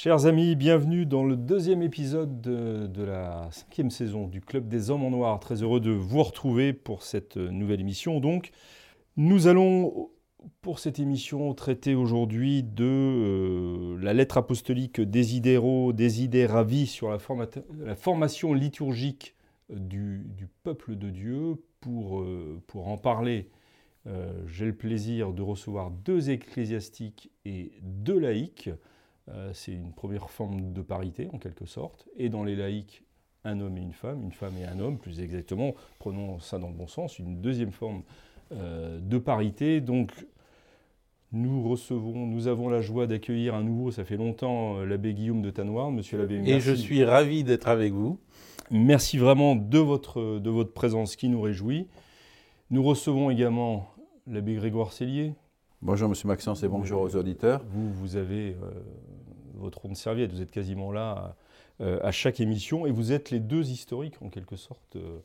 Chers amis, bienvenue dans le deuxième épisode de, la cinquième saison du Club des Hommes en Noir. Très heureux de vous retrouver pour cette nouvelle émission. Donc, nous allons pour cette émission traiter aujourd'hui de euh, la lettre apostolique Desidero, Desideravi sur la, la formation liturgique euh, du, peuple de Dieu. Pour, euh, pour en parler, j'ai le plaisir de recevoir deux ecclésiastiques et deux laïcs. Euh, C'est une première forme de parité en quelque sorte. Et dans les laïcs, un homme et une femme, une femme et un homme, plus exactement, prenons ça dans le bon sens, une deuxième forme euh, de parité. Donc, nous recevons, nous avons la joie d'accueillir un nouveau, ça fait longtemps, euh, l'abbé Guillaume de Tanoir. Monsieur l'abbé, Et merci. je suis ravi d'être avec vous. Merci vraiment de votre, de votre présence qui nous réjouit. Nous recevons également l'abbé Grégoire Cellier. Bonjour Monsieur Maxence et bonjour aux auditeurs. Vous, vous avez euh, votre rond de serviette, vous êtes quasiment là euh, à chaque émission et vous êtes les deux historiques en quelque sorte euh,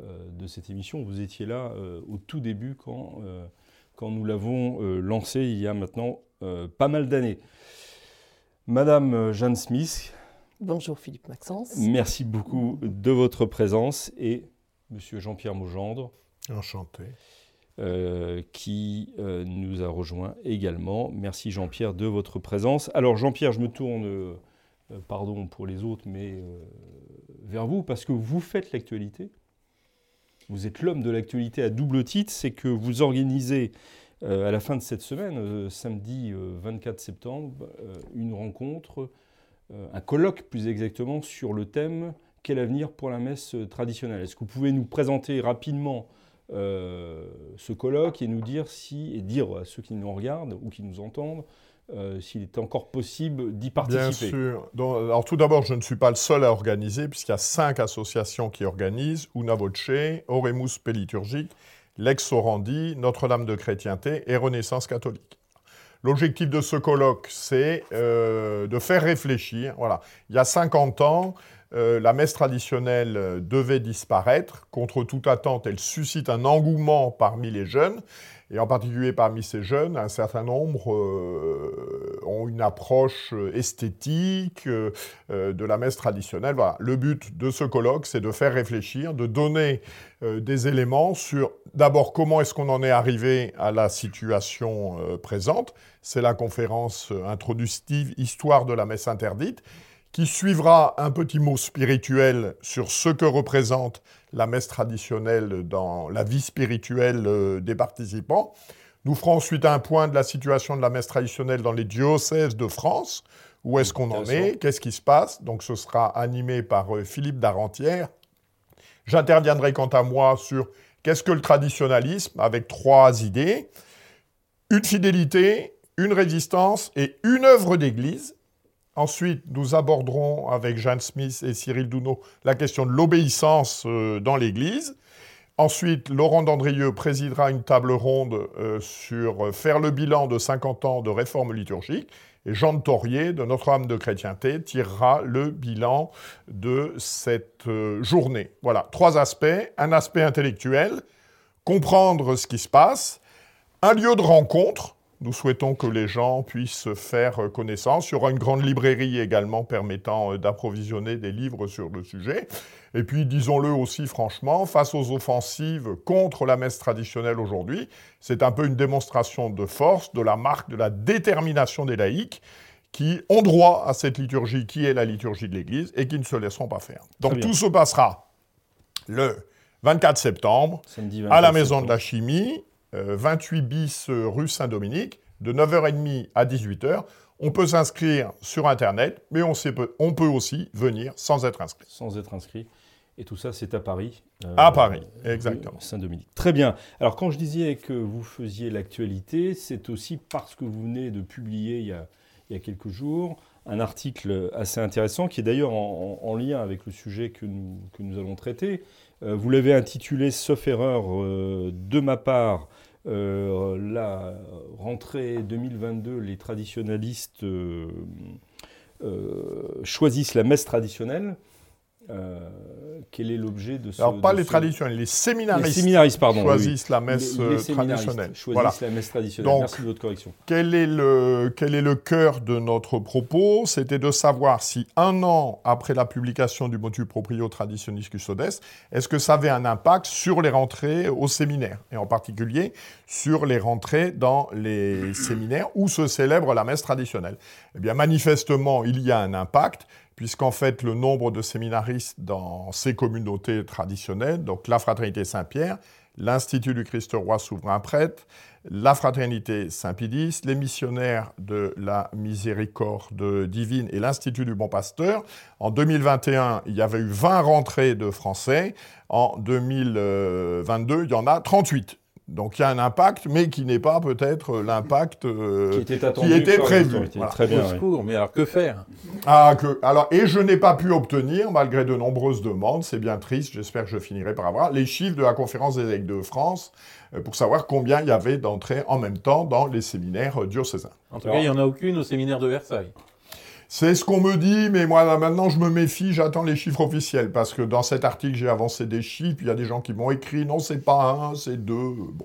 euh, de cette émission. Vous étiez là euh, au tout début quand, euh, quand nous l'avons euh, lancé il y a maintenant euh, pas mal d'années. Madame Jeanne Smith, Bonjour Philippe Maxence. merci beaucoup de votre présence et Monsieur Jean-Pierre Maugendre. Enchanté. Euh, qui euh, nous a rejoint également. Merci Jean-Pierre de votre présence. Alors Jean-Pierre, je me tourne, euh, pardon pour les autres, mais vers vous, parce que vous faites l'actualité. Vous êtes l'homme de l'actualité à double titre, c'est que vous organisez à la fin de cette semaine, samedi euh, 24 septembre, une rencontre, un colloque plus exactement, sur le thème Quel avenir pour la messe traditionnelle? Est-ce que vous pouvez nous présenter rapidement ce colloque et nous dire si, et dire à ceux qui nous regardent ou qui nous entendent, euh, s'il est encore possible d'y Bien participer. sûr. Donc, alors tout d'abord, je ne suis pas le seul à organiser, puisqu'il y a cinq associations qui organisent, Una Voce, Oremus Péliturgique, Lex Orandi, Notre-Dame de Chrétienté et Renaissance catholique. L'objectif de ce colloque, c'est euh, de faire réfléchir. Voilà. Il y a 50 ans, euh, la messe traditionnelle euh, devait disparaître. Contre toute attente, elle suscite un engouement parmi les jeunes. Et en particulier parmi ces jeunes, un certain nombre euh, ont une approche esthétique de la messe traditionnelle. Le but de ce colloque, c'est de faire réfléchir, de donner des éléments sur d'abord comment est-ce qu'on en est arrivé à la situation présente. C'est la conférence introductive Histoire de la messe interdite qui suivra un petit mot spirituel sur ce que représente la messe traditionnelle dans la vie spirituelle euh, des participants. Nous ferons ensuite un point de la situation de la messe traditionnelle dans les diocèses de France. Où est-ce qu'on en est? Qu'est-ce qui se passe? Donc ce sera animé par euh, Philippe Darentière. J'interviendrai quant à moi sur qu'est-ce que le traditionnalisme avec trois idées. Une fidélité, une résistance et une œuvre d'église. Ensuite, nous aborderons avec Jeanne Smith et Cyril Douneau la question de l'obéissance euh, dans l'Église. Ensuite, Laurent Dandrieux présidera une table ronde euh, sur euh, faire le bilan de 50 ans de réforme liturgique. Et Jean de de Notre-Dame de Chrétienté, tirera le bilan de cette journée. Voilà, trois aspects. Un aspect intellectuel, comprendre ce qui se passe. Un lieu de rencontre, nous souhaitons que les gens puissent faire euh, connaissance. Il y aura une grande librairie également permettant euh, d'approvisionner des livres sur le sujet. Et puis, disons-le aussi franchement, face aux offensives contre la messe traditionnelle aujourd'hui, c'est un peu une démonstration de force, de la marque, de la détermination des laïcs qui ont droit à cette liturgie qui est la liturgie de l'Église et qui ne se laisseront pas faire. Donc tout se passera le 24 septembre à 24 la Maison de la Chimie, 28 bis euh, rue Saint-Dominique, de 9h30 à 18h. On peut s'inscrire sur Internet, mais on, sait peu- on peut aussi venir sans être inscrit. Sans être inscrit. Et tout ça, c'est à Paris. euh, À Paris, exactement. Saint-Dominique. Très bien. Alors, quand je disais que vous faisiez l'actualité, c'est aussi parce que vous venez de publier il y a, il y a quelques jours un article assez intéressant qui est d'ailleurs en, lien avec le sujet que nous, que nous allons traiter. vous l'avez intitulé, sauf erreur de ma part, la rentrée 2022, les traditionalistes choisissent la messe traditionnelle. Euh, quel est l'objet de ce. Alors, pas les traditionnels, les séminaristes, les séminaristes pardon, choisissent la messe euh, traditionnelle. Choisissent la messe traditionnelle. Donc, Merci de votre correction. Quel est le, quel est le cœur de notre propos? C'était de savoir si un an après la publication du motu proprio traditionis custodes, est-ce que ça avait un impact sur les rentrées au séminaire, et en particulier sur les rentrées dans les séminaires où se célèbre la messe traditionnelle? Eh bien, manifestement, il y a un impact puisqu'en fait le nombre de séminaristes dans ces communautés traditionnelles, donc la Fraternité Saint-Pierre, l'Institut du Christ-Roi Souverain Prêtre, la Fraternité Saint-Pédis, les missionnaires de la Miséricorde divine et l'Institut du Bon Pasteur. En 2021, il y avait eu 20 rentrées de Français. En 2022, il y en a 38. Donc il y a un impact, mais qui n'est pas peut-être l'impact euh, qui était, prévu. Très bien. Mais alors que faire? Ah, que, alors, Et je n'ai pas pu obtenir, malgré de nombreuses demandes, c'est bien triste, j'espère que je finirai par avoir, les chiffres de la conférence des évêques de France euh, pour savoir combien il y avait d'entrées en même temps dans les séminaires euh, diocésains. En tout cas, il n'y en a aucune au séminaire de Versailles. C'est ce qu'on me dit, mais moi maintenant je me méfie, j'attends les chiffres officiels parce que dans cet article j'ai avancé des chiffres, il y a des gens qui m'ont écrit non c'est pas un, c'est deux. Bon.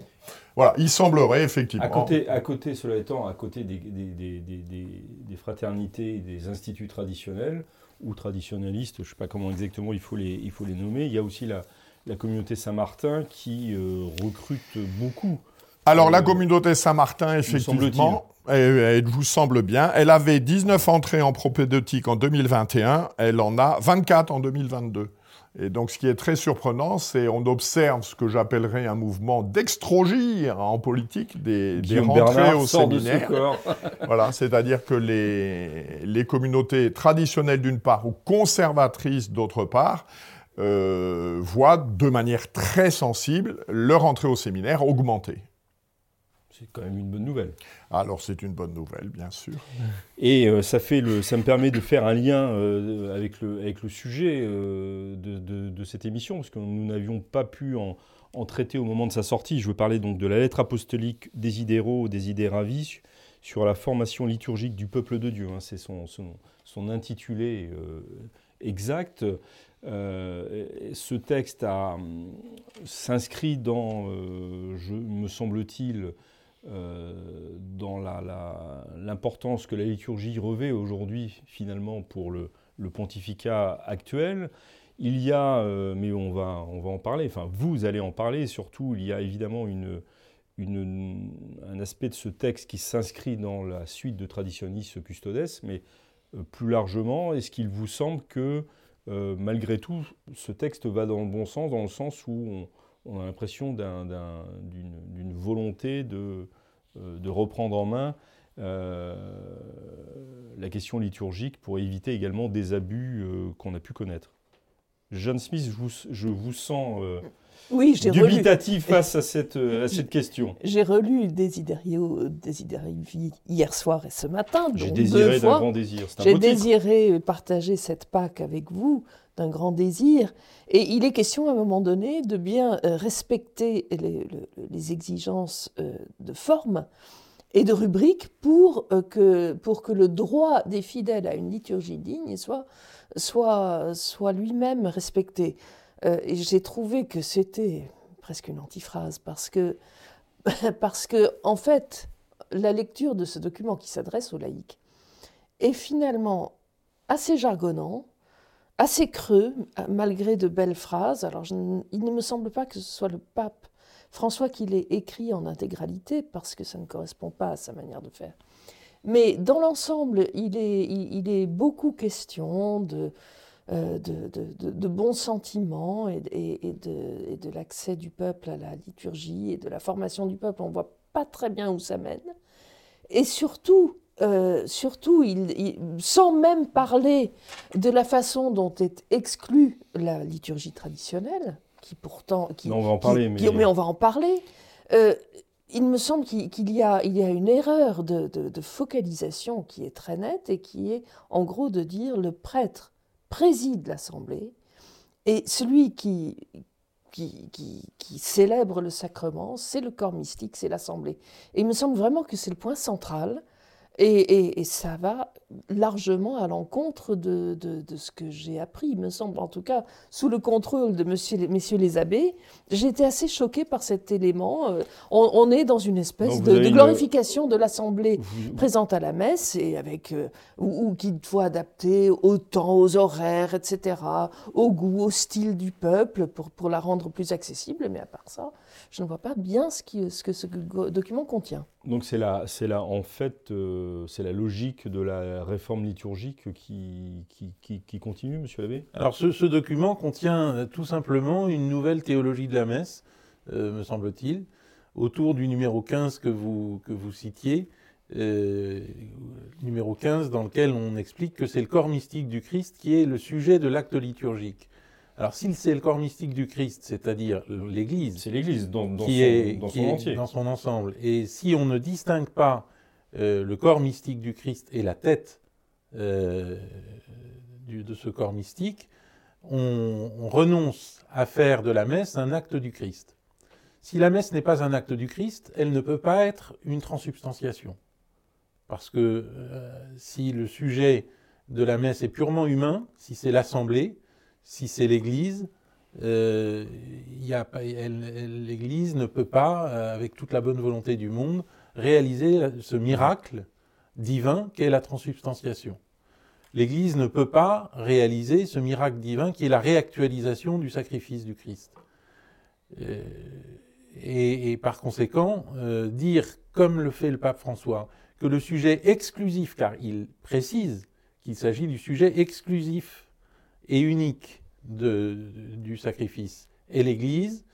Voilà, il semblerait effectivement. À côté, à côté cela étant, à côté des, des, des, des fraternités, des instituts traditionnels ou traditionnalistes, je ne sais pas comment exactement il faut les, il faut les nommer, il y a aussi la, la communauté Saint-Martin qui euh, recrute beaucoup. Alors la euh, communauté Saint-Martin, effectivement, elle, vous semble bien. Elle avait 19 entrées en propédeutique en 2021, elle en a 24 en 2022. Et donc, ce qui est très surprenant, c'est on observe ce que j'appellerais un mouvement d'extrogir en politique des, des rentrées au séminaire. voilà, c'est-à-dire que les, les communautés traditionnelles d'une part ou conservatrices d'autre part euh, voient de manière très sensible leur entrée au séminaire augmenter. C'est quand même une bonne nouvelle. Alors c'est une bonne nouvelle, bien sûr. Et euh, ça, fait le, ça me permet de faire un lien euh, avec, le, avec le sujet euh, de, de, cette émission, parce que nous n'avions pas pu en, en, traiter au moment de sa sortie. Je veux parler donc de la lettre apostolique Desidero, Desideravi, sur la formation liturgique du peuple de Dieu. Hein. C'est son, son, son, intitulé exact. ce texte s'inscrit dans, je, me semble-t-il, euh, dans l'importance que la liturgie revêt aujourd'hui finalement pour le, pontificat actuel. Il y a, euh, mais on va, on va en parler, enfin vous allez en parler, surtout il y a évidemment un aspect de ce texte qui s'inscrit dans la suite de Traditionis Custodes, mais euh, plus largement, est-ce qu'il vous semble que malgré tout, ce texte va dans le bon sens, dans le sens où on a l'impression d'une volonté de, euh, de, reprendre en main euh, la question liturgique pour éviter également des abus euh, qu'on a pu connaître. Jeanne Smith, je vous sens oui, dubitatif face à cette, à cette question. J'ai relu Desiderio, hier soir et ce matin. J'ai désiré d'un grand désir. J'ai désiré partager cette Pâque avec vous d'un grand désir. Et il est question à un moment donné de bien euh, respecter les, exigences euh, de forme et de rubrique pour, euh, que, pour que le droit des fidèles à une liturgie digne soit, soit, soit lui-même respecté. Et j'ai trouvé que c'était presque une antiphrase parce que, parce que, en fait, la lecture de ce document qui s'adresse aux laïcs est finalement assez jargonnant, assez creux, malgré de belles phrases. Alors, il ne me semble pas que ce soit le pape François qui l'ait écrit en intégralité, parce que ça ne correspond pas à sa manière de faire. Mais dans l'ensemble, il est, il, est, beaucoup question de, euh, de, bons sentiments et, et, de, de l'accès du peuple à la liturgie et de la formation du peuple. On ne voit pas très bien où ça mène. Et surtout, euh, surtout, il, sans même parler de la façon dont est exclue la liturgie traditionnelle, qui pourtant... Qui, on va en parler. mais... on va en parler. Euh, il me semble qu'il y, a, il y a une erreur de, focalisation qui est très nette et qui est en gros de dire le prêtre préside l'Assemblée et celui qui, qui, qui, célèbre le sacrement, c'est le corps mystique, c'est l'Assemblée. Et il me semble vraiment que c'est le point central et, ça va largement à l'encontre de, de, ce que j'ai appris, il me semble, en tout cas, sous le contrôle de monsieur, messieurs les abbés. J'ai été assez choquée par cet élément. Euh, on, est dans une espèce de, glorification de l'Assemblée présente à la messe, et avec, euh, ou, qu'il faut adapter au temps, aux horaires, etc., au goût, au style du peuple, pour, pour la rendre plus accessible. Mais à part ça, je ne vois pas bien ce, qui, ce que ce document contient. Donc c'est là, c'est là en fait, euh, c'est la logique de la réforme liturgique qui, qui, qui, continue, Monsieur l'abbé? Alors ce, document contient euh, tout simplement une nouvelle théologie de la messe, euh, me semble-t-il, autour du numéro 15 que vous, que vous citiez, numéro 15 dans lequel on explique que c'est le corps mystique du Christ qui est le sujet de l'acte liturgique. Alors, si c'est le corps mystique du Christ, c'est-à-dire l'Église, c'est l'Église dans, qui son, est, dans son entier. dans son ensemble, et si on ne distingue pas euh, le corps mystique du Christ et la tête euh, de ce corps mystique, on, renonce à faire de la messe un acte du Christ. Si la messe n'est pas un acte du Christ, elle ne peut pas être une transubstantiation. Parce que euh, si le sujet de la messe est purement humain, si c'est l'assemblée, si c'est l'Église, euh, l'Église ne peut pas, euh, avec toute la bonne volonté du monde, réaliser ce miracle divin qu'est la transubstantiation. L'Église ne peut pas réaliser ce miracle divin qui est la réactualisation du sacrifice du Christ. Euh, et, par conséquent, dire, comme le fait le pape François, que le sujet exclusif, car il précise qu'il s'agit du sujet exclusif et unique de, du sacrifice et l'Église,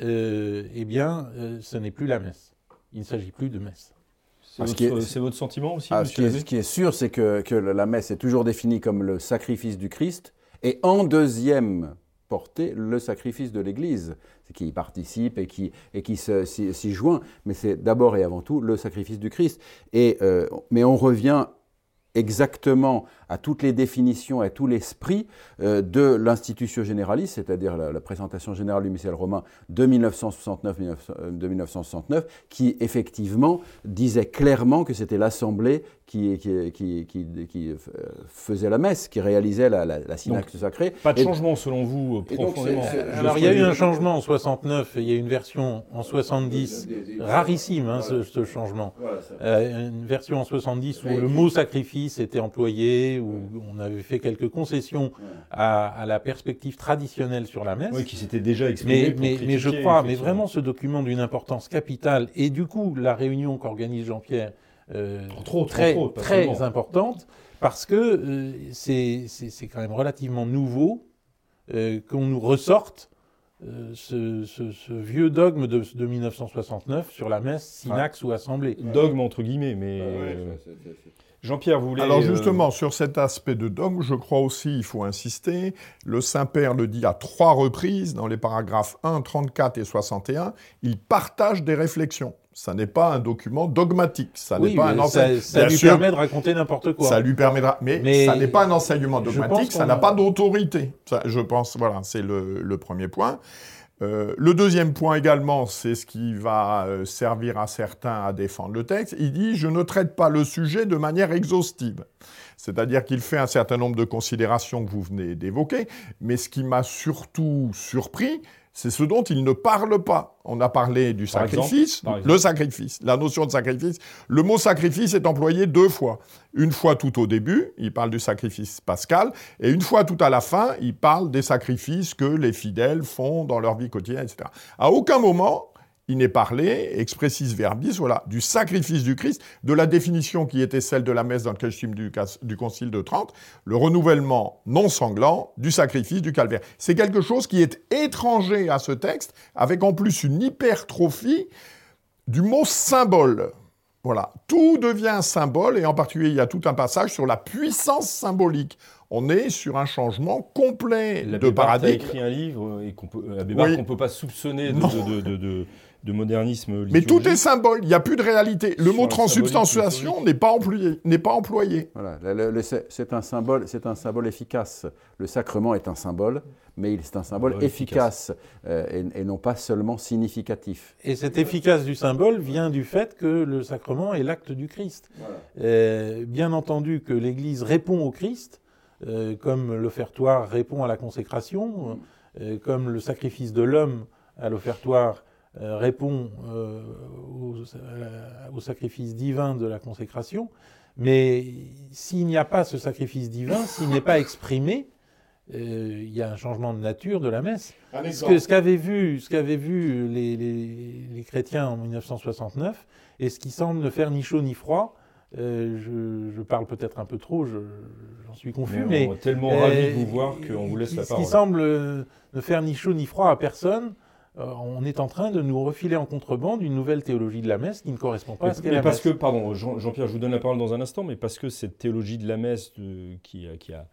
euh, eh bien, euh, ce n'est plus la messe. Il ne s'agit plus de messe. C'est votre, sentiment aussi, ah, ce, qui est, ce, qui est, sûr, c'est que, que, la messe est toujours définie comme le sacrifice du Christ, et en deuxième portée, le sacrifice de l'Église, qui y participe et qui, et qui s'y joint, mais c'est d'abord et avant tout le sacrifice du Christ. Et, euh, mais on revient exactement à toutes les définitions, à tout l'esprit euh, de l'institution généraliste, c'est-à-dire la, présentation générale du missel romain de 1969, euh, de 1969, qui effectivement disait clairement que c'était l'Assemblée qui, qui, qui, euh, faisait la messe, qui réalisait la, la, syntaxe sacrée. Pas de changement selon vous, profondément Alors il y a eu un changement en 69, et il y a eu une version en 70, rarissime hein, ce, changement. une version en 70 où le mot sacrifice était employé, où on avait fait quelques concessions à, la perspective traditionnelle sur la messe. Oui, qui s'était déjà exprimé. Mais, mais, je crois, mais vraiment ce document d'une importance capitale, et du coup la réunion qu'organise Jean-Pierre, euh, très, très importante, parce que euh, c'est quand même relativement nouveau euh, qu'on nous ressorte ce, vieux dogme de, 1969 sur la messe, synax ou assemblée. Dogme entre guillemets, mais... Jean-Pierre, vous voulez... Alors euh, justement, sur cet aspect de dogme, je crois aussi, il faut insister, le Saint-Père le dit à trois reprises, dans les paragraphes 1, 34 et 61, il partage des réflexions. Ça n'est pas un document dogmatique. Ça n'est pas un enseignement. Ça, lui permet de raconter n'importe quoi. Ça lui permettra. Mais, ça n'est pas un enseignement dogmatique. Ça n'a pas d'autorité. Je pense. Voilà, c'est le, le, premier point. Euh, le deuxième point également, c'est ce qui va euh, servir à certains à défendre le texte. Il dit Je ne traite pas le sujet de manière exhaustive. C'est-à-dire qu'il fait un certain nombre de considérations que vous venez d'évoquer, mais ce qui m'a surtout surpris, c'est ce dont il ne parle pas. On a parlé du sacrifice, le sacrifice, la notion de sacrifice. Le mot sacrifice est employé deux fois. Une fois tout au début, il parle du sacrifice pascal, et une fois tout à la fin, il parle des sacrifices que les fidèles font dans leur vie quotidienne, etc. À aucun moment, il n'est parlé, expressis verbis, voilà, du sacrifice du Christ, de la définition qui était celle de la messe dans le costume du, du Concile de Trente, le renouvellement non sanglant du sacrifice du calvaire. C'est quelque chose qui est étranger à ce texte, avec en plus une hypertrophie du mot symbole. Voilà, tout devient symbole, et en particulier, il y a tout un passage sur la puissance symbolique. on est sur un changement complet de Barthes a paradigme. écrit un livre et qu'on peut, euh, Oui. Qu'on peut pas soupçonner de, de- de- de modernisme Mais tout est symbole, il n'y a plus de réalité. Le mot transubstantiation n'est pas employé. N'est pas employé. Voilà, le- le- le- c'est un symbole, c'est un symbole efficace. Le sacrement est un symbole, mais il- c'est un symbole efficace euh, et, et non pas seulement significatif. Et cette efficace du symbole vient du fait que le sacrement est l'acte du Christ. Euh, bien entendu que l'Église répond au Christ, euh, comme l'offertoire répond à la consécration, euh, comme le sacrifice de l'homme à l'offertoire euh, répond euh, au, à- au sacrifice divin de la consécration. Mais s'il n'y a pas ce sacrifice divin, s'il n'est pas exprimé, euh, il y a un changement de nature de la messe. Ce que- ce qu'avaient vu, ce qu'avaient vu les, les- les chrétiens en 1969, et ce qui semble ne faire ni chaud ni froid, euh, je, je parle peut-être un peu trop, je- j'en suis confus, Mais mais, on est tellement euh, ravis de vous voir qu'on vous laisse qui- la Ce parole. qui semble euh, ne faire ni chaud ni froid à personne, euh, on est en train de nous refiler en contrebande une nouvelle théologie de la messe qui ne correspond pas Mais, à ce qu'est la parce messe. que, pardon, Jean- Jean-Pierre, je vous donne la parole dans un instant, mais parce que cette théologie de la messe de- qui, a- qui a,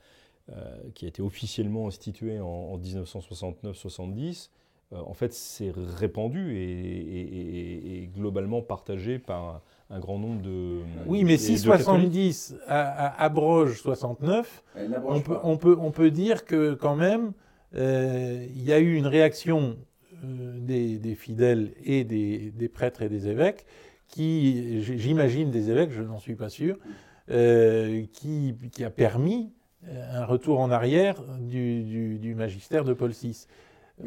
euh, qui a été officiellement instituée en, en 1969-70, euh, en fait, c'est répandu et, et- et- et globalement partagé par un, un grand nombre de. Oui, mais si de catholiques. 70 a- a- abroge 69, on peut, on, peut, on peut dire que quand même, euh, il y a eu une réaction euh, des, des fidèles et des, prêtres et des évêques, qui, j'imagine des évêques, je n'en suis pas sûr, euh, qui, a permis euh, un retour en arrière du magistère de Paul VI.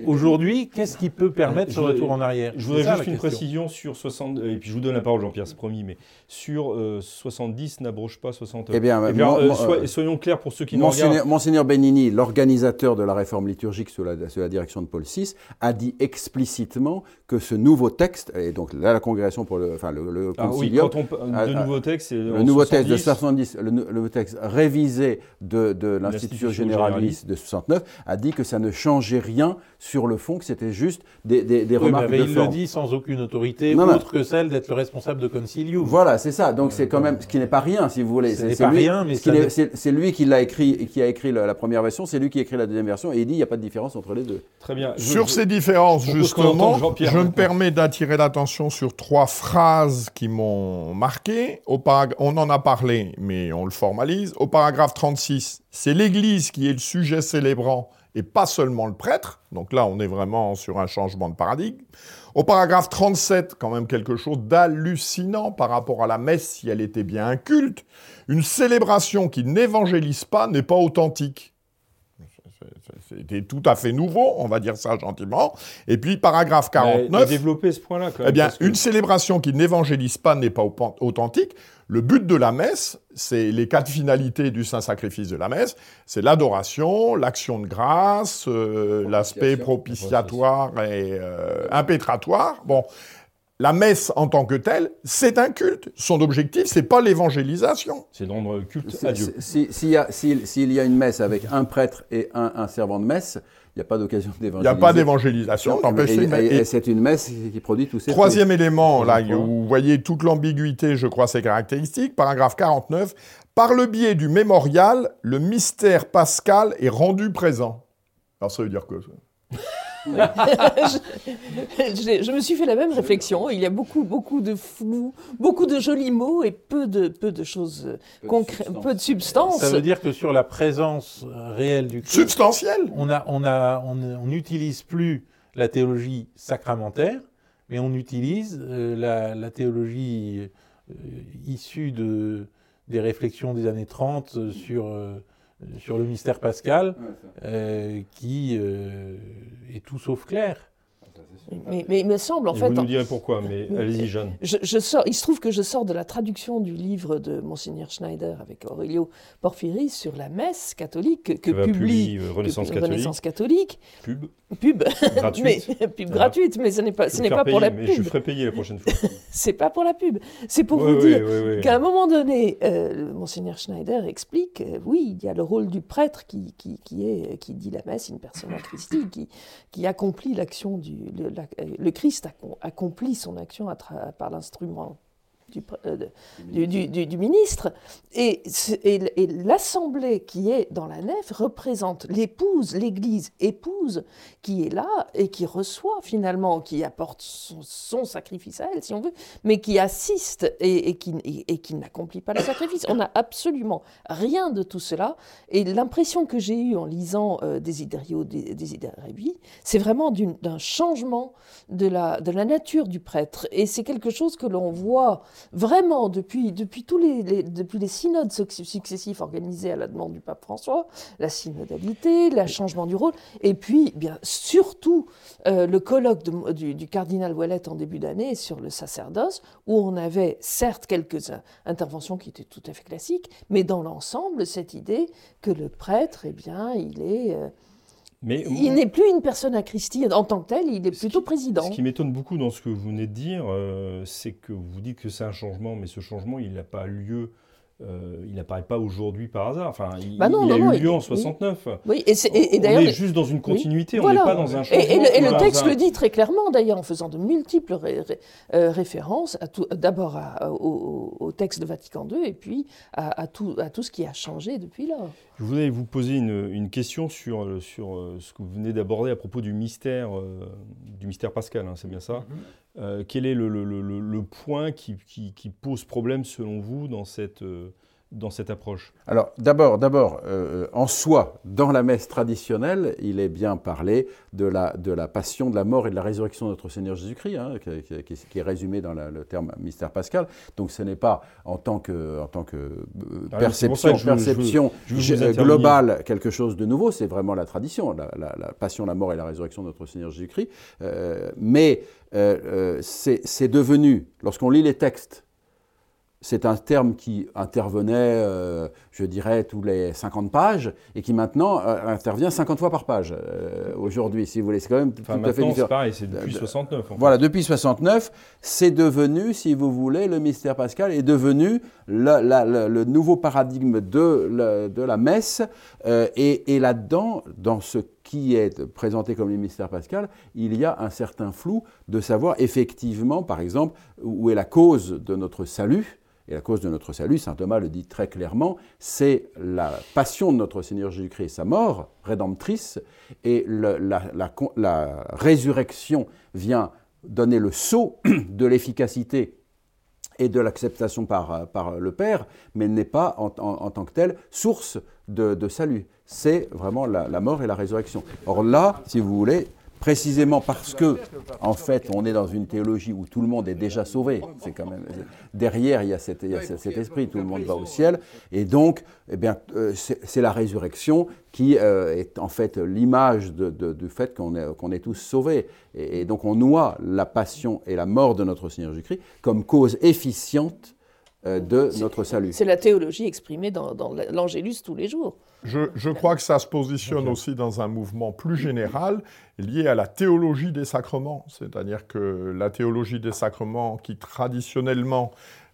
Aujourd'hui, qu'est-ce qui peut permettre Je ce voudrais- retour en arrière Je voudrais ça, juste une question. précision sur 60, et puis je vous donne la parole, Jean-Pierre, c'est promis, mais sur euh, 70 n'abroge pas 69. Eh bien, Eh bien, euh, sois- euh, soyons clairs pour ceux qui nous regardent. Monseigneur, Monseigneur Benigni, l'organisateur de la réforme liturgique sous la, sous la direction de Paul VI, a dit explicitement que ce nouveau texte, et donc là la congrégation pour le, enfin le, le Ah oui, quand on parle de nouveaux textes, c'est le nouveau texte de 70. 70, le, texte révisé de, de l'Institution L'Institution généraliste de 69, a dit que ça ne changeait rien sur le fond, que c'était juste des, des- des Oui, remarques mais de il forme. le dit sans aucune autorité, Non, non. autre que celle d'être le responsable de Concilium. Voilà, c'est ça. Donc c'est quand même ce qui n'est pas rien, si vous voulez. Ce C'est- n'est c'est pas lui- rien, mais ce c'est c'est lui qui l'a écrit, qui a écrit la, la première version, c'est lui qui a écrit la deuxième version, et il dit il n'y a pas de différence entre les deux. Très bien. Je- Sur je- ces différences, justement, je me permets d'attirer l'attention sur trois phrases qui m'ont marqué. Au parag- On en a parlé, mais on le formalise. Au paragraphe 36, c'est l'Église qui est le sujet célébrant et pas seulement le prêtre. Donc là, on est vraiment sur un changement de paradigme. Au paragraphe 37, quand même quelque chose d'hallucinant par rapport à la messe, si elle était bien un culte. Une célébration qui n'évangélise pas n'est pas authentique. C'était tout à fait nouveau, on va dire ça gentiment. Et puis, paragraphe Mais- mais 49. développer ce point-là, quand même. Eh bien, que- une célébration qui n'évangélise pas n'est pas au- authentique. Le but de la messe, c'est les quatre finalités du saint sacrifice de la messe, c'est l'adoration, l'action de grâce, euh, l'aspect propitiatoire et euh, impétratoire. Bon, la messe en tant que telle, c'est un culte. Son objectif, c'est pas l'évangélisation. C'est de rendre culte Si- à Dieu. si- S'il y, a- y une messe avec un prêtre et un, un servant de messe, il n'y a pas d'occasion Il n'y d'évangéliser. a pas d'évangélisation. n'empêche, Et, c'est une- et- et- et c'est une messe qui produit tous ces Troisième élément, là, où vous voyez toute l'ambiguïté, je crois, ses caractéristiques. Paragraphe 49. Par le biais du mémorial, le mystère pascal est rendu présent. Alors, ça veut dire quoi ça? Je, je me suis fait la même réflexion. Il y a beaucoup, beaucoup de flou, beaucoup de jolis mots et peu de, peu de choses concrètes, substance. peu de substance. Ça veut dire que sur la présence euh, réelle du Christ, Substantiel on a, on a, on on n'utilise plus la théologie sacramentaire, mais on utilise euh, la, la théologie euh, issue de, des réflexions des années 30 sur, euh, sur le mystère pascal, euh, qui euh, est tout sauf clair. Mais, mais il me semble, en Et fait, vous nous direz pourquoi, mais allez-y, Jeanne. je, je sors, il se trouve que je sors de la traduction du livre de Monseigneur Schneider avec Aurelio Porphyry sur la messe catholique que, publie que- Renaissance catholique. Renaissance catholique. Pub Pub, gratuite. mais pub gratuite, mais ce n'est pas, Je ce n'est pas pour la Mais je pub. ferai payer la prochaine fois. C'est pas pour la pub. C'est pour Ouais, vous ouais, dire ouais, qu'à un moment donné, euh, Monseigneur Schneider explique, euh, oui, il y a le rôle du prêtre qui, qui, qui est, qui dit la messe in persona Christi, qui, qui accomplit l'action du... Le, le Christ accom- accomplit son action par l'instrument du, euh, du- du- du ministre. Et, ce- et- et l'assemblée qui est dans la nef représente l'épouse, l'église épouse, qui est là et qui reçoit finalement, qui apporte son, son sacrifice à elle, si on veut, mais qui assiste et, et qui, et- qui n'accomplit pas le sacrifice. On n'a absolument rien de tout cela. Et l'impression que j'ai eue en lisant euh, Desiderio Desiderevi, c'est vraiment d'un changement de la, de la nature du prêtre. Et c'est quelque chose que l'on voit vraiment depuis, depuis, tous les, les- depuis les synodes suc- successifs organisés à la demande du pape François, la synodalité, le changement du rôle, et puis bien surtout euh, le colloque de- du, du cardinal Ouellet en début d'année sur le sacerdoce, où on avait certes quelques in- interventions qui étaient tout à fait classiques, mais dans l'ensemble, cette idée que le prêtre, eh bien, il est... euh, Mais il n'est plus une personne à Christie en tant que tel, il est plutôt qui- président. Ce qui m'étonne beaucoup dans ce que vous venez de dire, euh, c'est que vous dites que c'est un changement, mais ce changement, il n'a pas lieu, euh, il n'apparaît pas aujourd'hui par hasard. Enfin, il, Bah non, il a non, eu lieu en oui. 69. Oui, et, c'est- et- et on d'ailleurs, est juste dans une continuité, on voilà. n'est pas dans un changement. Et, et le, et texte un- le dit très clairement, d'ailleurs, en faisant de multiples ré- ré- euh, références, à tout- d'abord à- au, au texte de Vatican II, et puis à, à tout, à tout ce qui a changé depuis lors. Je voulais vous poser une, une question sur, euh, sur ce que vous venez d'aborder à propos du mystère, euh, du mystère pascal, hein, c'est bien ça? Euh, quel est le, point qui pose problème selon vous dans cette, euh, dans cette approche Alors, d'abord, d'abord, euh, en soi, dans la messe traditionnelle, il est bien parlé de la, de la passion, de la mort et de la résurrection de notre Seigneur Jésus-Christ, hein, qui, qui- qui- qui est résumé dans la- le terme mystère pascal. Donc, ce n'est pas en tant que, en tant que euh, Ah perception, que je veux- je veux- perception je globale quelque chose de nouveau, c'est vraiment la tradition, la, la- la passion, la mort et la résurrection de notre Seigneur Jésus-Christ. Euh, mais euh, euh, c'est devenu, lorsqu'on lit les textes, c'est un terme qui intervenait, euh, je dirais, tous les 50 pages et qui maintenant euh, intervient 50 fois par page euh, aujourd'hui, si vous voulez. C'est quand même Enfin, tout à fait maintenant, c'est différent. pareil, c'est depuis De- 69. en fait. Voilà, depuis 69, c'est devenu, si vous voulez, le mystère pascal est devenu la- la- la- le nouveau paradigme de la, de la messe. et et là-dedans, dans ce qui est présenté comme le mystère pascal, il y a un certain flou de savoir effectivement, par exemple, où est la cause de notre salut. Et la cause de notre salut, saint Thomas le dit très clairement, c'est la passion de notre Seigneur Jésus-Christ sa mort rédemptrice, et la, résurrection vient donner le sceau de l'efficacité et de l'acceptation par, le Père, mais n'est pas en, tant que telle source de, salut. C'est vraiment la mort et la résurrection. Or là, si vous voulez, précisément parce que, en fait, on est dans une théologie où tout le monde est déjà sauvé, c'est quand même derrière il y a, cet, esprit, tout le monde va au ciel, et donc, eh bien, euh, c'est la résurrection qui euh, est en fait l'image du fait qu'on est, tous sauvés. Et, et donc on noie la passion et la mort de notre Seigneur Jésus-Christ comme cause efficiente de notre salut. C'est la théologie exprimée dans, dans l'Angélus tous les jours. Je, je crois que ça se positionne aussi dans un mouvement plus général lié à la théologie des sacrements. C'est-à-dire que la théologie des sacrements, qui traditionnellement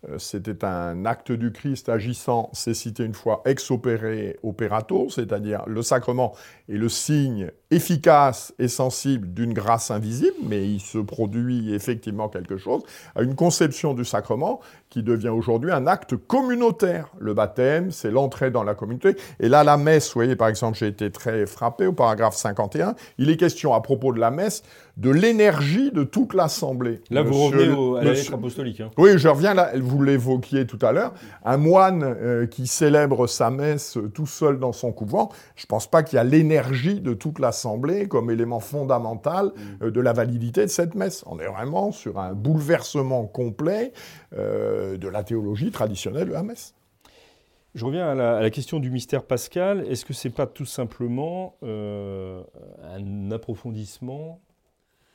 euh, c'était un acte du Christ agissant, c'est cité une fois ex opere operato, c'est-à-dire le sacrement est le signe efficace et sensible d'une grâce invisible, mais il se produit effectivement quelque chose, à une conception du sacrement qui devient aujourd'hui un acte communautaire. Le baptême, c'est l'entrée dans la communauté. Et là, la messe, vous voyez, par exemple, j'ai été très frappé au paragraphe 51, il est question à propos de la messe de l'énergie de toute l'assemblée. Là, vous revenez au- à la lettre apostolique. hein. oui, je reviens là, vous l'évoquiez tout à l'heure, un moine euh, qui célèbre sa messe tout seul dans son couvent, je ne pense pas qu'il y a l'énergie de toute l'Assemblée comme élément fondamental euh, de la validité de cette messe. On est vraiment sur un bouleversement complet euh, de la théologie traditionnelle de la messe. Je reviens à la, à la question du mystère pascal. Est-ce que c'est pas tout simplement euh, un approfondissement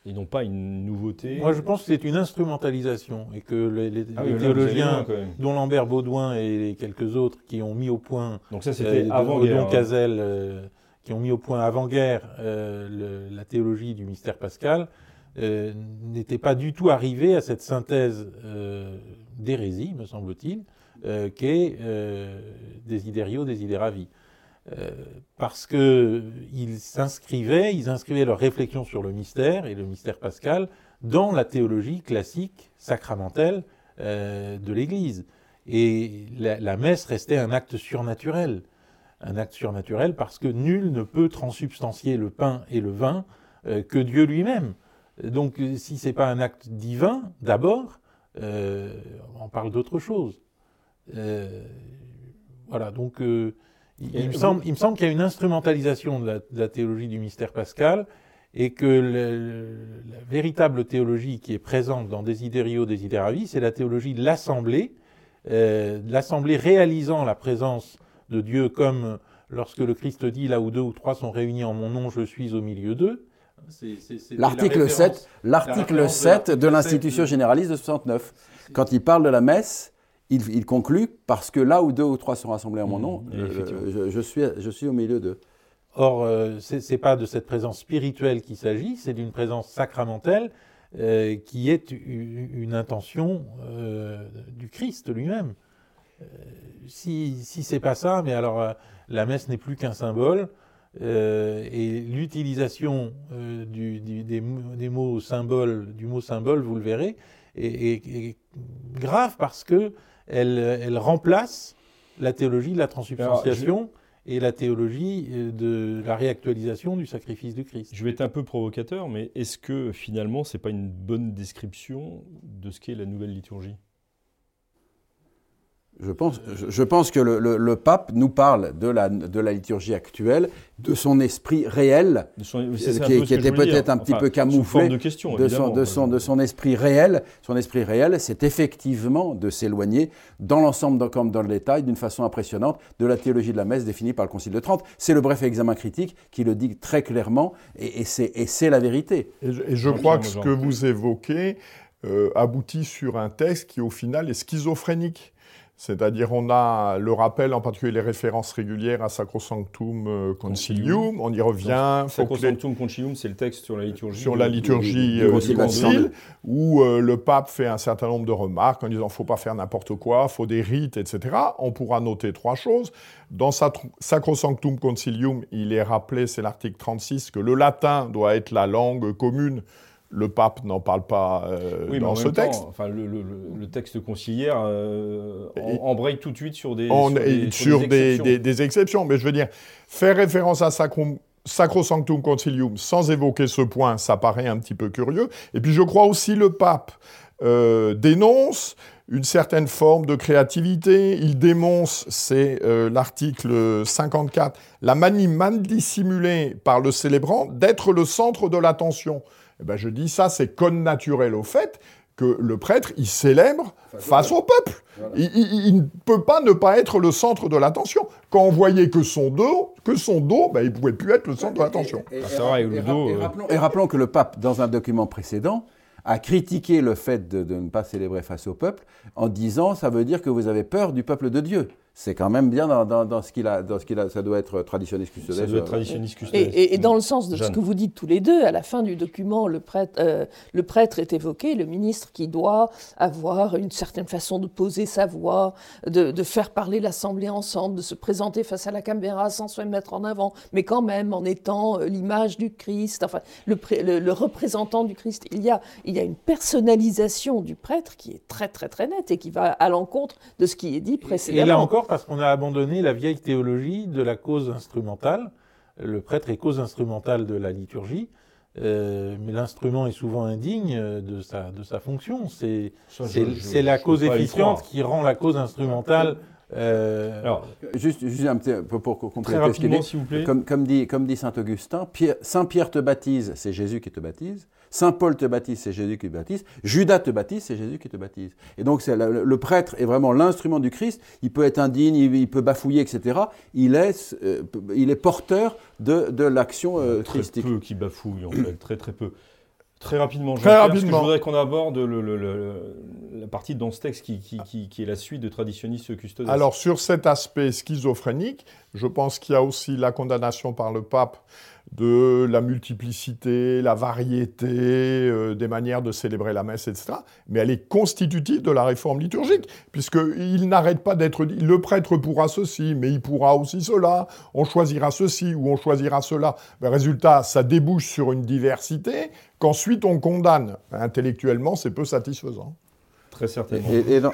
et non pas une nouveauté? Moi, je pense que c'est une instrumentalisation et que les, les- Ah oui, loin, théologiens, dont Lambert Baudouin et quelques autres, qui ont mis au point Donc ça, c'était euh, avant Odon hein. Cazel, euh, qui ont mis au point avant-guerre euh, la théologie du mystère pascal, euh, n'étaient pas du tout arrivés à cette synthèse euh, d'hérésie, me semble-t-il, euh, qu'est euh, Desiderio Desideravi. Euh, parce que ils s'inscrivaient, ils inscrivaient leur réflexion sur le mystère et le mystère pascal dans la théologie classique, sacramentelle de l'Église. Et la, la messe restait un acte surnaturel. Un acte surnaturel parce que nul ne peut transubstantier le pain et le vin euh, que Dieu lui-même. Donc si ce n'est pas un acte divin, d'abord, euh, on parle d'autre chose. Euh, voilà, donc euh, il, il me semble, il me semble qu'il y a une instrumentalisation de la, de la théologie du mystère pascal et que le- la véritable théologie qui est présente dans Desiderio Desideravi, c'est la théologie de l'Assemblée, euh, de l'Assemblée réalisant la présence de Dieu comme lorsque le Christ dit là où deux ou trois sont réunis en mon nom, je suis au milieu d'eux. La L'article référence- 7, l'article référence de 7 de l'article l'Institution 7 généraliste de 69. Quand il parle de la messe, il, il conclut parce que là où deux ou trois sont rassemblés en mon Mmh, nom, et euh, je, je suis, je suis au milieu d'eux. Or, euh, c'est c'est pas de cette présence spirituelle qu'il s'agit, c'est d'une présence sacramentelle euh, qui est une intention euh, du Christ lui-même. Euh, si si c'est pas ça, mais alors euh, la messe n'est plus qu'un symbole euh, et l'utilisation euh, du- du- des, mots- des mots symboles, du mot symbole, vous le verrez, est, est- est grave parce que elle, elle remplace la théologie de la transubstantiation et la théologie de la réactualisation du sacrifice du Christ. Je vais être un peu provocateur, mais est-ce que finalement, c'est pas une bonne description de ce qu'est la nouvelle liturgie? Je pense, je, je pense que le, le- le pape nous parle de la, de la liturgie actuelle, de son esprit réel, De son- Qui- un qui que était peut-être un petit peu camouflé de question, de son, évidemment. de, son, de son esprit réel. Son esprit réel, c'est effectivement de s'éloigner dans l'ensemble dans- comme dans le détail, d'une façon impressionnante, de la théologie de la messe définie par le Concile de Trente. C'est le bref examen critique qui le dit très clairement, et, et c'est la vérité. Et je, et je Jean-Pierre crois que ce que vous évoquez euh, aboutit sur un texte qui, au final, est schizophrénique. C'est-à-dire, on a le rappel, en particulier les références régulières à Sacrosanctum euh, Concilium. On y revient. Sacrosanctum Concilium, c'est le texte sur la liturgie. sur la du- liturgie du euh, du Concile Concile, où euh, le pape fait un certain nombre de remarques en disant faut pas faire n'importe quoi, faut des rites, etc. On pourra noter trois choses. Dans sa Sacrosanctum Concilium, il est rappelé, c'est l'article 36, que le latin doit être la langue commune. Le pape n'en parle pas euh, Oui, dans ce temps, texte. enfin, le, le- le- le texte conciliaire euh, embraye tout de suite sur des, On sur est des, sur des, exceptions. des- des exceptions, mais je veux dire, faire référence à Sacrum- Sacrosanctum Concilium sans évoquer ce point, ça paraît un petit peu curieux. Et puis je crois aussi le pape euh, dénonce une certaine forme de créativité. Il dénonce, c'est euh, l'article 54, la manie mal dissimulée par le célébrant d'être le centre de l'attention. Eh ben, je dis ça, c'est connaturel au fait que le prêtre, il célèbre face au peuple. Il, il- il ne peut pas ne pas être le centre de l'attention. Quand on voyait que son dos, que son dos, ben, il ne pouvait plus être le centre de l'attention. Et, rappelons, et rappelons que le pape, dans un document précédent, a critiqué le fait de, de ne pas célébrer face au peuple en disant ça veut dire que vous avez peur du peuple de Dieu. C'est quand même bien dans, dans- dans ce qu'il a, dans ce qu'il a. Ça doit être traditionniste custodes. Ça doit être euh, traditionniste Et, custodes. et- et dans le sens de ce que vous dites tous les deux, à la fin du document, le prêtre, euh, le prêtre est évoqué, le ministre qui doit avoir une certaine façon de poser sa voix, de, de faire parler l'Assemblée ensemble, de se présenter face à la caméra sans se mettre en avant, mais quand même en étant euh, l'image du Christ, enfin le, pré- le- le représentant du Christ. Il y, a, il y a une personnalisation du prêtre qui est très très très nette et qui va à l'encontre de ce qui est dit Et précédemment. là encore, parce qu'on a abandonné la vieille théologie de la cause instrumentale. Le prêtre est cause instrumentale de la liturgie, euh, mais l'instrument est souvent indigne euh, de sa, de sa fonction. C'est la cause efficiente qui rend la cause instrumentale. euh, Alors, Juste, juste un petit peu pour très compléter ce qu'il rapidement, dit. s'il vous plaît. Comme, comme dit, comme dit saint Augustin, Pierre- Saint Pierre te baptise, c'est Jésus qui te baptise. Saint Paul te baptise, c'est Jésus qui te baptise. Judas te baptise, c'est Jésus qui te baptise. Et donc c'est le, le prêtre est vraiment l'instrument du Christ. Il peut être indigne, il, il peut bafouiller, etc. Il est, euh, il est porteur de, de l'action euh, très christique. peu qui bafouillent, en fait, très très peu. Très rapidement, Très Jean-Pierre, parce que rapidement. je voudrais qu'on aborde le- le- le- la partie dans ce texte qui, qui- qui- qui est la suite de Traditionis Custodes. Alors sur cet aspect schizophrénique, je pense qu'il y a aussi la condamnation par le pape de la multiplicité, la variété euh, des manières de célébrer la messe, etc. Mais elle est constitutive de la réforme liturgique, puisqu'il n'arrête pas d'être dit, le prêtre pourra ceci, mais il pourra aussi cela, on choisira ceci ou on choisira cela. Ben, résultat, ça débouche sur une diversité qu'ensuite on condamne. Intellectuellement, c'est peu satisfaisant. Très certainement. Et, et dans-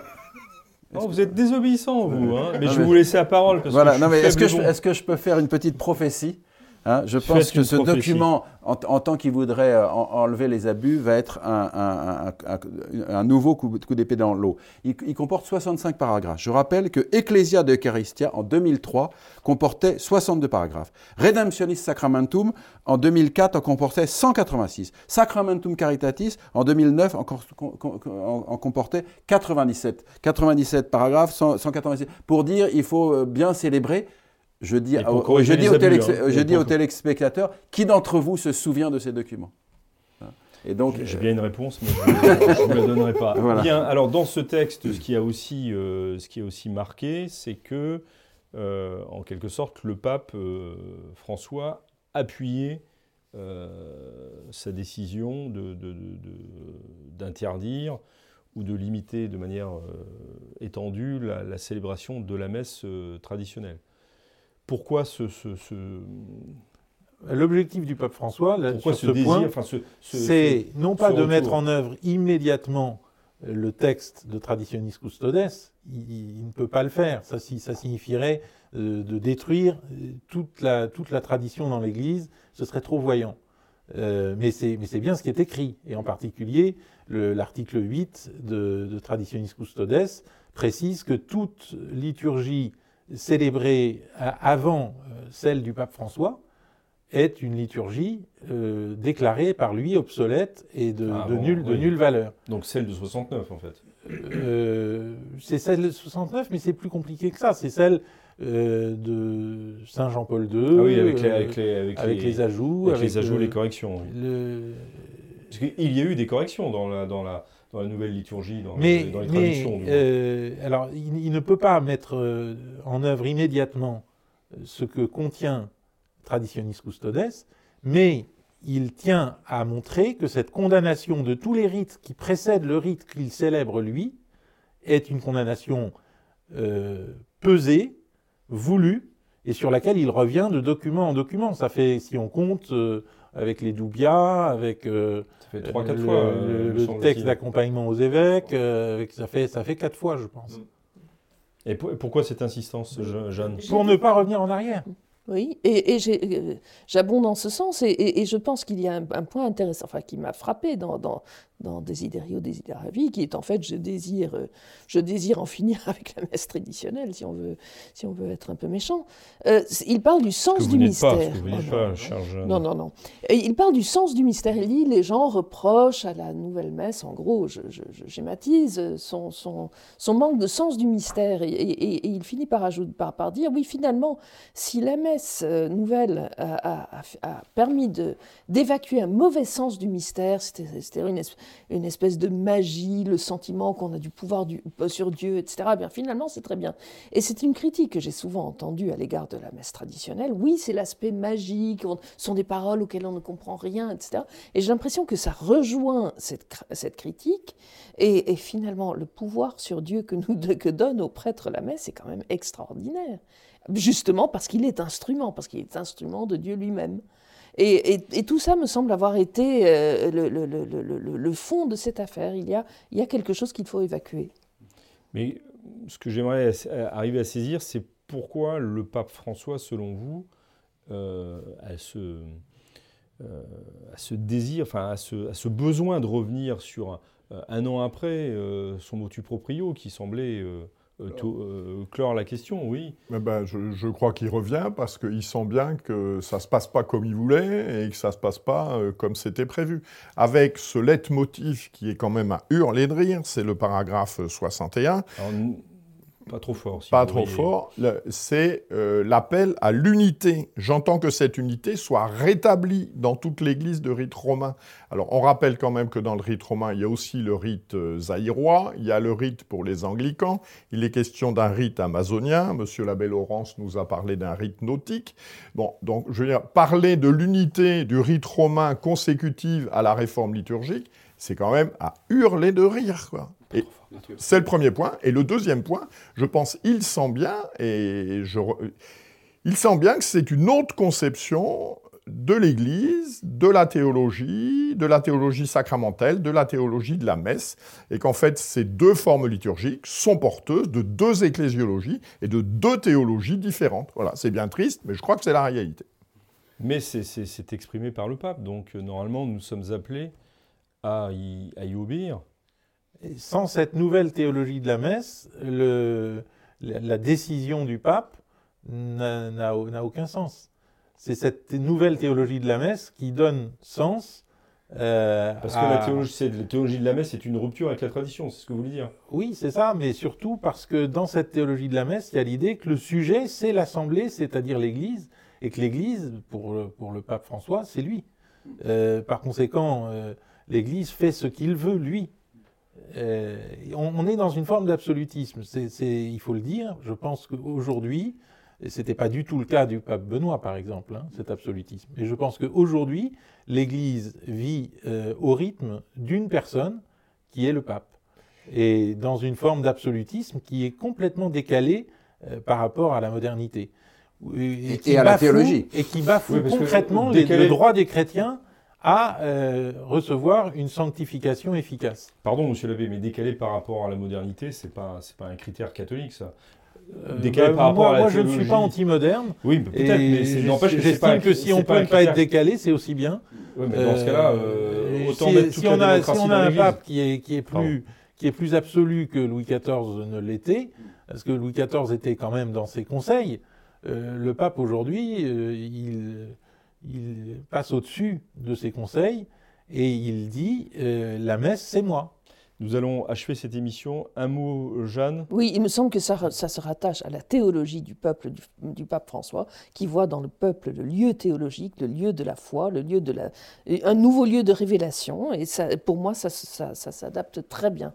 Oh, vous êtes désobéissant, vous. hein. mais Non, je vais mais- vous laisser la parole. Parce Voilà, que je non suis mais est-ce que, faible je, et bon. est-ce que je peux faire une petite prophétie? Hein, Je Faites pense que ce prophétie. document, en, en tant qu'il voudrait euh, en- enlever les abus, va être un, un- un- un- un nouveau coup, coup d'épée dans l'eau. Il, il comporte 65 paragraphes. Je rappelle que Ecclesia de Eucharistia, en 2003, comportait 62 paragraphes. Redemptionis Sacramentum, en 2004, en comportait 186. Sacramentum Caritatis, en 2009, en, en- comportait 97. 97 paragraphes, 100 186. Pour dire, il faut euh, bien célébrer. Je dis, au- je dis aux abus, hein. je Et dis pour- aux téléspectateurs, qui d'entre vous se souvient de ces documents Hein Et donc, J'ai bien une réponse, mais je ne la donnerai pas. Voilà. Bien, alors dans ce texte, ce qui a aussi, euh, ce qui est aussi marqué, c'est que, euh, en quelque sorte, le pape euh, François appuyait euh, sa décision de- de- de- de- d'interdire ou de limiter de manière euh, étendue la, la célébration de la messe euh, traditionnelle. Pourquoi ce, ce- ce- L'objectif du pape François, là, sur ce ce point, enfin, c'est non pas de retour. mettre en œuvre immédiatement le texte de Traditionis Custodes, il, il ne peut pas le faire. Ça, ça signifierait euh, de détruire euh, toute la, toute la tradition dans l'Église, ce serait trop voyant. Euh, mais c'est mais c'est bien ce qui est écrit, et en particulier le- l'article 8 de, de Traditionis Custodes précise que toute liturgie célébrée a- avant euh, celle du pape François est une liturgie euh, déclarée par lui obsolète et de, Ah de bon, nulle, de oui. nulle valeur. donc celle de 69 en fait. Euh, c'est celle de 69, mais c'est plus compliqué que ça. C'est celle euh, de Saint Jean-Paul II, Ah oui, avec les, euh, avec les, avec avec les- les ajouts, avec les ajouts, le- les corrections. oui. le- Parce qu'il y a eu des corrections dans la, dans la, dans la nouvelle liturgie, dans, Mais, les, dans les mais, traductions. du moins. euh, alors, il, il ne peut pas mettre euh, en œuvre immédiatement euh, ce que contient Traditionis Custodes, mais il tient à montrer que cette condamnation de tous les rites qui précèdent le rite qu'il célèbre lui est une condamnation euh, pesée, voulue, et sur laquelle il revient de document en document. Ça fait, si on compte, euh, avec les doubias, avec euh, ça fait 3-4 le, fois. le- euh, le texte d'accompagnement aux évêques, euh, avec- ça, fait, ça fait quatre fois, je pense. Et pour- pourquoi cette insistance, Je- Jeanne Pour ne pas revenir en arrière. Oui, et, j'abonde dans ce sens, et, et- et je pense qu'il y a un, un point intéressant, enfin qui m'a frappé dans, dans, dans Desiderio Desideravi, qui est en fait je désire, euh, je désire en finir avec la messe traditionnelle, si on veut, si on veut être un peu méchant. Euh, il parle du sens vous du mystère. pas, vous Oh, non, pas, non, non, non, il parle du sens du mystère. Il dit les gens reprochent à la nouvelle messe, en gros, je, je- je schématise, son, son, son manque de sens du mystère. Et, et- et- et il finit par, ajouter, par, par dire oui, finalement, si la messe euh, nouvelle a, a- a- a permis d'évacuer un mauvais sens du mystère, c'était- une, es- une espèce de magie, le sentiment qu'on a du pouvoir du- sur Dieu, etc., eh bien finalement, c'est très bien. Et c'est une critique que j'ai souvent entendue à l'égard de la messe traditionnelle. Oui, c'est l'aspect magique, ce sont des paroles auxquelles on ne comprend rien, etc. Et j'ai l'impression que ça rejoint cette critique. Et, et finalement, le pouvoir sur Dieu que, nous, que donne aux prêtres la messe est quand même extraordinaire. Justement parce qu'il est instrument, parce qu'il est instrument de Dieu lui-même. Et, tout ça me semble avoir été euh, le, fond de cette affaire. Il y a, quelque chose qu'il faut évacuer. Mais ce que j'aimerais ass- arriver à saisir, c'est pourquoi le pape François, selon vous, euh, a, ce, euh, désir, enfin, a ce, besoin de revenir sur un, euh, an après euh, son motu proprio qui semblait euh, euh, euh, clore la question, oui. Eh ben, je, je crois qu'il revient parce qu'il sent bien que ça ne se passe pas comme il voulait et que ça ne se passe pas euh, comme c'était prévu. Avec ce leitmotiv qui est quand même à hurler de rire, c'est le paragraphe 61, Alors, pas trop fort. si pas trop voyez. fort, c'est euh, l'appel à l'unité. J'entends que cette unité soit rétablie dans toute l'Église de rite romain. Alors on rappelle quand même que dans le rite romain, il y a aussi le rite euh, zaïrois, il y a le rite pour les anglicans, il est question d'un rite amazonien, Monsieur l'abbé Laurence nous a parlé d'un rite nautique. Bon, donc je veux dire, parler de l'unité du rite romain consécutive à la réforme liturgique, c'est quand même à hurler de rire, quoi. Et c'est le premier point. Et le deuxième point, je pense, il sent bien, et je, il sent bien que c'est une autre conception de l'Église, de la théologie, de la théologie sacramentelle, de la théologie de la messe, et qu'en fait ces deux formes liturgiques sont porteuses de deux ecclésiologies et de deux théologies différentes. Voilà, c'est bien triste, mais je crois que c'est la réalité. Mais c'est exprimé par le pape, donc euh, normalement nous sommes appelés à y, à y obéir. Sans cette nouvelle théologie de la messe, le, la décision du pape n'a aucun sens. C'est cette nouvelle théologie de la messe qui donne sens. Euh, Parce que la, théologie, la théologie de la messe est une rupture avec la tradition, c'est ce que vous voulez dire Oui, c'est ça, mais surtout parce que dans cette théologie de la messe, il y a l'idée que le sujet, c'est l'Assemblée, c'est-à-dire l'Église, et que l'Église, pour, pour le pape François, c'est lui. Euh, par conséquent, euh, l'Église fait ce qu'il veut, lui. On, on, est dans une forme d'absolutisme, il faut le dire. Je pense qu'aujourd'hui, et ce n'était pas du tout le cas du pape Benoît, par exemple, hein, cet absolutisme. Et je pense qu'aujourd'hui, l'Église vit euh, au rythme d'une personne qui est le pape. Et dans une forme d'absolutisme qui est complètement décalée euh, par rapport à la modernité. Et, à la théologie. Et qui bafoue concrètement le droit des chrétiens à euh, recevoir une sanctification efficace. Pardon, monsieur l'abbé, mais décalé par rapport à la modernité, c'est pas pas un critère catholique, ça. Euh, bah, moi, je ne suis pas anti-moderne. Oui, peut-être, mais j'estime que si on ne peut pas être décalé, c'est aussi bien. Oui, mais dans ce cas-là, euh, autant si, mettre toute si on a, si on a un pape qui est, qui est plus qui est plus absolu que Louis XIV ne l'était, parce que Louis XIV était quand même dans ses conseils. Le pape aujourd'hui, il, il passe au-dessus de ses conseils et il dit la messe, c'est moi. Nous allons achever cette émission. Un mot, Jeanne? Oui, il me semble que ça, ça se rattache à la théologie du peuple, du, pape François, qui voit dans le peuple le lieu théologique, le lieu de la foi, le lieu de la, un nouveau lieu de révélation. Et ça, pour moi, ça, ça, ça s'adapte très bien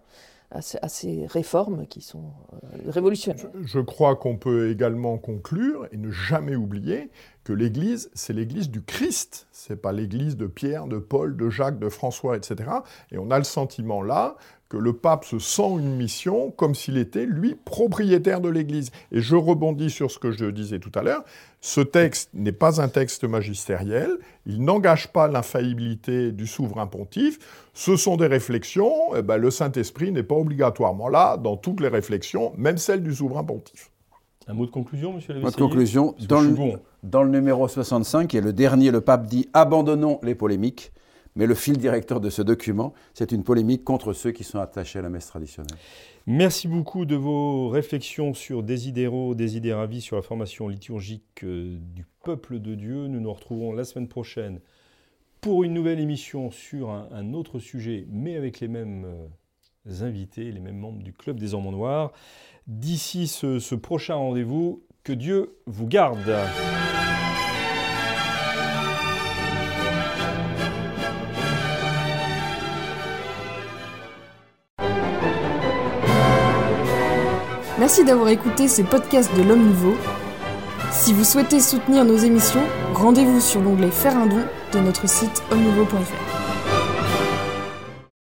à ces, réformes qui sont euh, révolutionnaires. Je, crois qu'on peut également conclure et ne jamais oublier que l'Église, c'est l'Église du Christ, c'est pas l'Église de Pierre, de Paul, de Jacques, de François, etc. Et on a le sentiment là que le pape se sent une mission comme s'il était, lui, propriétaire de l'Église. Et je rebondis sur ce que je disais tout à l'heure, ce texte n'est pas un texte magistériel, il n'engage pas l'infaillibilité du souverain pontife, ce sont des réflexions, eh ben, le Saint-Esprit n'est pas obligatoirement là dans toutes les réflexions, même celles du souverain pontife. Un mot de conclusion, monsieur Mot de conclusion, dans le, dans le numéro 65, qui est le dernier, le pape dit « Abandonnons les polémiques ». Mais le fil directeur de ce document, c'est une polémique contre ceux qui sont attachés à la messe traditionnelle. Merci beaucoup de vos réflexions sur Desidero, Desideravi, sur la formation liturgique euh, du peuple de Dieu. Nous nous retrouvons la semaine prochaine pour une nouvelle émission sur un, autre sujet, mais avec les mêmes euh, invités, les mêmes membres du Club des Hommes Noirs. D'ici ce prochain rendez-vous, que Dieu vous garde. Merci d'avoir écouté ce podcast de l'Homme Nouveau. Si vous souhaitez soutenir nos émissions, rendez-vous sur l'onglet Faire un don de notre site homme